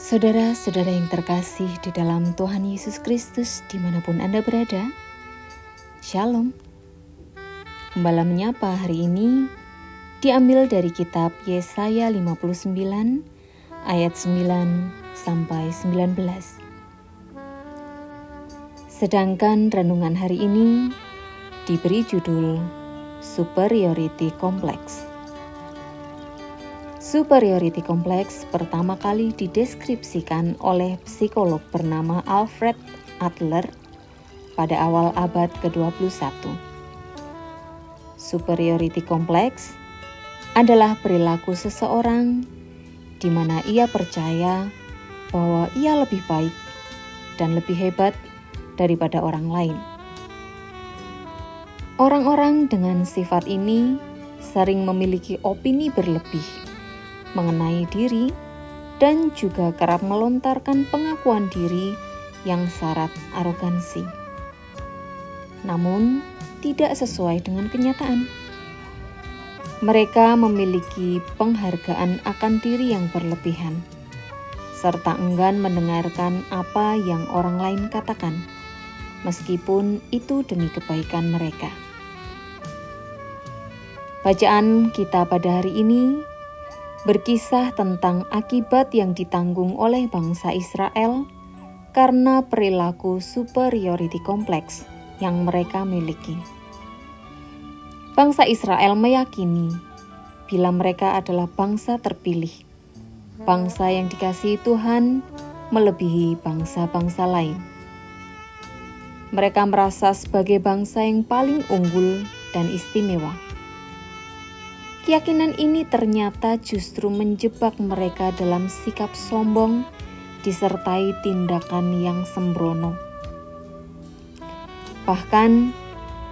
Saudara-saudara yang terkasih di dalam Tuhan Yesus Kristus di mana pun Anda berada, Shalom. Gembala menyapa hari ini diambil dari kitab Yesaya 59 ayat 9 sampai 19. Sedangkan renungan hari ini diberi judul Superiority Complex. Superiority Complex pertama kali dideskripsikan oleh psikolog bernama Alfred Adler pada awal abad ke-21. Superiority Complex adalah perilaku seseorang di mana ia percaya bahwa ia lebih baik dan lebih hebat daripada orang lain. Orang-orang dengan sifat ini sering memiliki opini berlebih mengenai diri dan juga kerap melontarkan pengakuan diri yang syarat arogansi. Namun, tidak sesuai dengan kenyataan. Mereka memiliki penghargaan akan diri yang berlebihan, serta enggan mendengarkan apa yang orang lain katakan, meskipun itu demi kebaikan mereka. Bacaan kita pada hari ini berkisah tentang akibat yang ditanggung oleh bangsa Israel karena perilaku superiority kompleks yang mereka miliki. Bangsa Israel meyakini bila mereka adalah bangsa terpilih, bangsa yang dikasihi Tuhan melebihi bangsa-bangsa lain. Mereka merasa sebagai bangsa yang paling unggul dan istimewa Keyakinan ini ternyata justru menjebak mereka dalam sikap sombong disertai tindakan yang sembrono. Bahkan,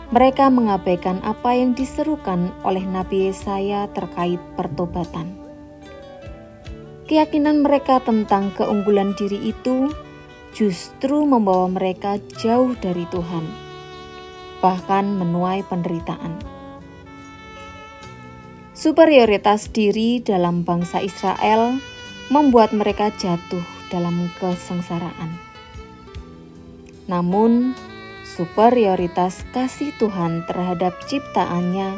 mereka mengabaikan apa yang diserukan oleh Nabi Yesaya terkait pertobatan. Keyakinan mereka tentang keunggulan diri itu justru membawa mereka jauh dari Tuhan, bahkan menuai penderitaan. Superioritas diri dalam bangsa Israel membuat mereka jatuh dalam kesengsaraan. Namun, superioritas kasih Tuhan terhadap ciptaannya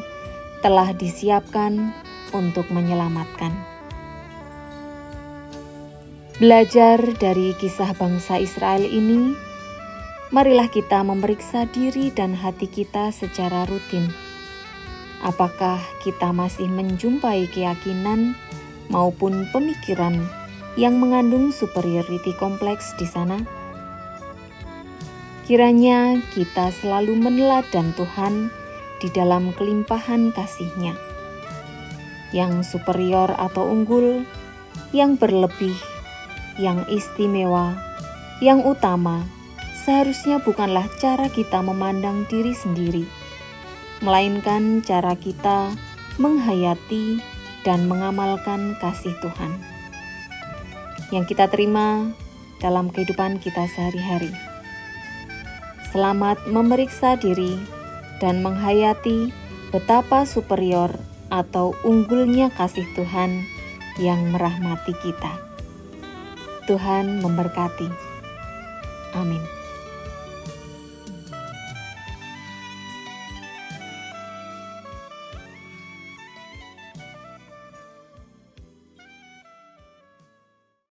telah disiapkan untuk menyelamatkan. Belajar dari kisah bangsa Israel ini, marilah kita memeriksa diri dan hati kita secara rutin Apakah kita masih menjumpai keyakinan maupun pemikiran yang mengandung superiority kompleks di sana? Kiranya kita selalu meneladan Tuhan di dalam kelimpahan kasih-Nya. Yang superior atau unggul, yang berlebih, yang istimewa, yang utama, seharusnya bukanlah cara kita memandang diri sendiri melainkan cara kita menghayati dan mengamalkan kasih Tuhan yang kita terima dalam kehidupan kita sehari-hari. Selamat memeriksa diri dan menghayati betapa superior atau unggulnya kasih Tuhan yang merahmati kita. Tuhan memberkati. Amin.